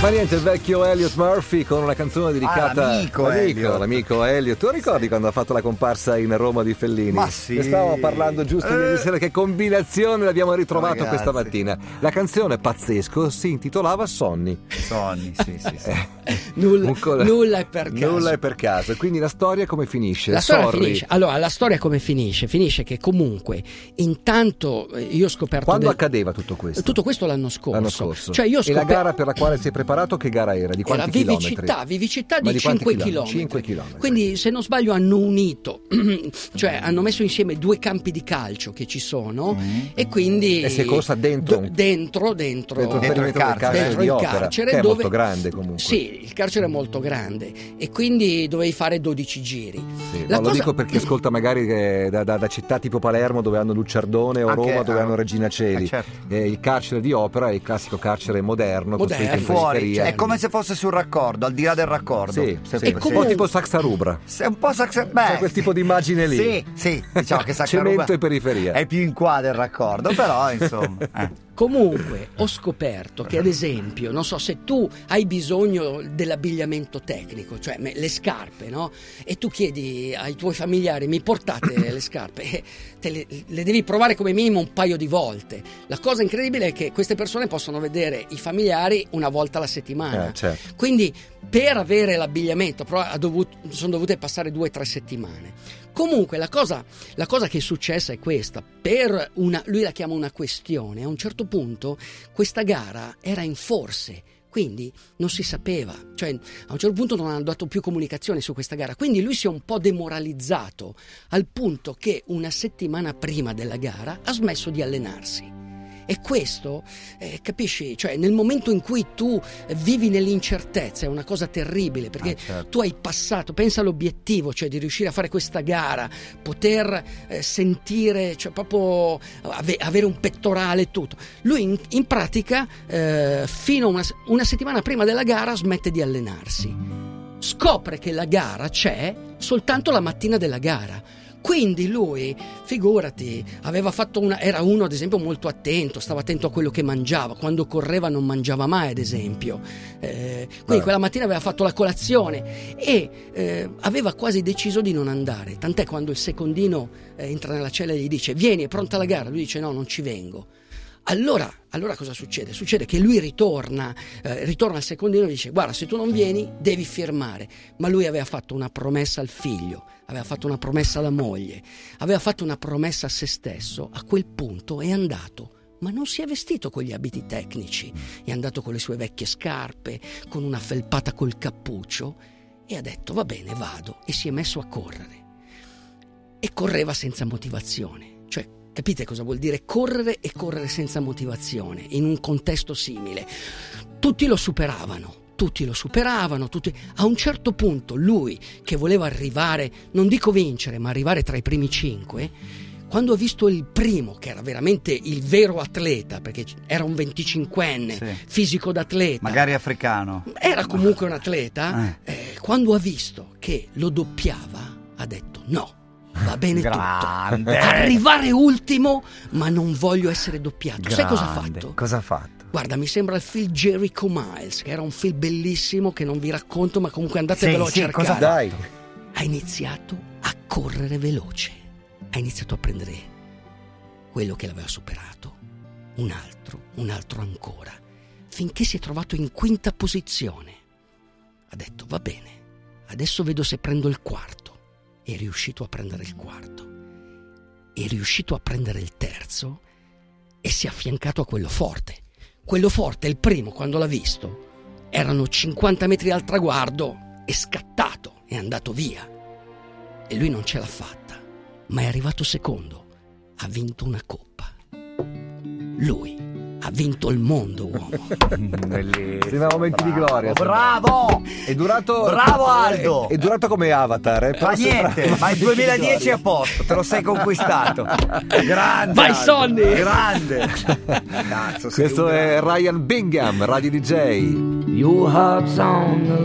fa niente, il vecchio Elliot Murphy con una canzone dedicata Ah, l'amico all'amico, Elliot. l'amico Elliot. Tu ricordi quando ha fatto la comparsa in Roma di Fellini? Ma sì. Ne stavamo parlando giusto Eh. ieri sera che combinazione l'abbiamo ritrovato Ragazzi. questa mattina. La canzone pazzesco si intitolava Sonny. Sonny, sì, sì, sì. Nulla, Un col- nulla è per caso. Nulla è per caso. Quindi la storia come finisce? La storia Sorry. finisce. Allora, la storia come finisce? Finisce che comunque, intanto eh, io ho scoperto. Quando del- accadeva tutto questo? Tutto questo l'anno scorso. L'anno scorso. Cioè, io ho E la scoperto. gara per la quale sei preparato che gara era? Di quanti Era chilometri? vivicità, di, di quanti 5 chilometri? km. 5 chilometri. Quindi, se non sbaglio, hanno unito, cioè hanno messo insieme due campi di calcio che ci sono e quindi. E si è corsa dentro un- dentro, dentro, Dentro il Dentro il carcere. carcere dentro di il Opera, carcere che è dove- molto grande comunque. Sì, il carcere è molto grande e quindi dovevi fare 12 giri. Sì, La no, Lo cosa- dico per chi ascolta magari eh, da, da- da città tipo Palermo dove hanno Luciardone o Anche, Roma dove ah, hanno Regina Celi. eh, certo. Eh, il carcere di Opera è il classico carcere moderno, Moderno, costruito in Fuori, cioè, è come se fosse sul raccordo, al di là del raccordo. Sì, sì, E sì, un po' tipo Saxarubra. È un po' sax- beh, C'è quel tipo di immagine lì. Sì, sì, diciamo che Sacraruba Cemento e periferia. È più in qua del raccordo, però insomma. eh. Comunque ho scoperto che ad esempio, non so se tu hai bisogno dell'abbigliamento tecnico, cioè le scarpe, no? E tu chiedi ai tuoi familiari mi portate le scarpe, e te le, le devi provare come minimo un paio di volte. La cosa incredibile è che queste persone possono vedere i familiari una volta alla settimana. Eh, certo. Quindi per avere l'abbigliamento però ha dovuto- sono dovute passare due o tre settimane. Comunque la cosa, la cosa che è successa è questa, per una, lui la chiama una questione, a un certo punto questa gara era in forse, quindi non si sapeva, cioè a un certo punto non hanno dato più comunicazione su questa gara, quindi lui si è un po' demoralizzato al punto che una settimana prima della gara ha smesso di allenarsi. E questo, eh, capisci, cioè nel momento in cui tu vivi nell'incertezza è una cosa terribile perché Ah, certo. tu hai passato, pensa all'obiettivo, cioè di riuscire a fare questa gara, poter eh, sentire, cioè proprio ave- avere un pettorale e tutto. Lui in, in pratica, eh, fino a una, una settimana prima della gara, smette di allenarsi. Scopre che la gara c'è soltanto la mattina della gara. Quindi lui, figurati, aveva fatto una. Era uno, ad esempio, molto attento, stava attento a quello che mangiava. Quando correva non mangiava mai, ad esempio. Eh, quindi Beh. quella mattina aveva fatto la colazione e eh, aveva quasi deciso di non andare. Tant'è quando il secondino eh, entra nella cella e gli dice: Vieni, è pronta la gara. Lui dice: No, non ci vengo. Allora, allora cosa succede? Succede che lui ritorna, eh, ritorna al secondino e dice: Guarda, se tu non vieni, devi firmare. Ma lui aveva fatto una promessa al figlio, aveva fatto una promessa alla moglie, aveva fatto una promessa a se stesso. A quel punto è andato. Ma non si è vestito con gli abiti tecnici, è andato con le sue vecchie scarpe, con una felpata col cappuccio e ha detto va bene, vado e si è messo a correre. E correva senza motivazione. Cioè, capite cosa vuol dire correre e correre senza motivazione in un contesto simile? Tutti lo superavano. Tutti lo superavano, tutti... a un certo punto lui che voleva arrivare, non dico vincere, ma arrivare tra i primi cinque, quando ha visto il primo, che era veramente il vero atleta, perché era un 25enne, Sì. fisico d'atleta, Magari africano. era comunque un atleta, eh, quando ha visto che lo doppiava, ha detto no, va bene Grande. tutto. Arrivare ultimo, ma non voglio essere doppiato. Sai cosa ha Grande. fatto? Cosa ha fatto? Guarda, mi sembra il film Jericho Miles, che era un film bellissimo che non vi racconto, ma comunque andatevelo Sì, sì, a cercare. cosa Dai, Ha iniziato a correre veloce. Ha iniziato a prendere quello che l'aveva superato, un altro, un altro ancora, finché si è trovato in quinta posizione. Ha detto, va bene, adesso vedo se prendo il quarto. È riuscito a prendere il quarto. È riuscito a prendere il terzo e si è affiancato a quello forte. Quello forte, il primo, quando l'ha visto, erano 50 metri al traguardo, è scattato, è andato via. E lui non ce l'ha fatta, ma è arrivato secondo. Ha vinto una coppa. Lui ha vinto il mondo, uomo. Bellissimo. prima momenti di gloria. Bravo! È durato. Bravo, Aldo! È, è durato come Avatar. Eh? Ma niente, ma il 2010 è a posto, te lo sei conquistato. Grande. Vai, Sonny! Grande. Cazzo, Questo è Ryan Bingham, Radio DJ. Your heart's on the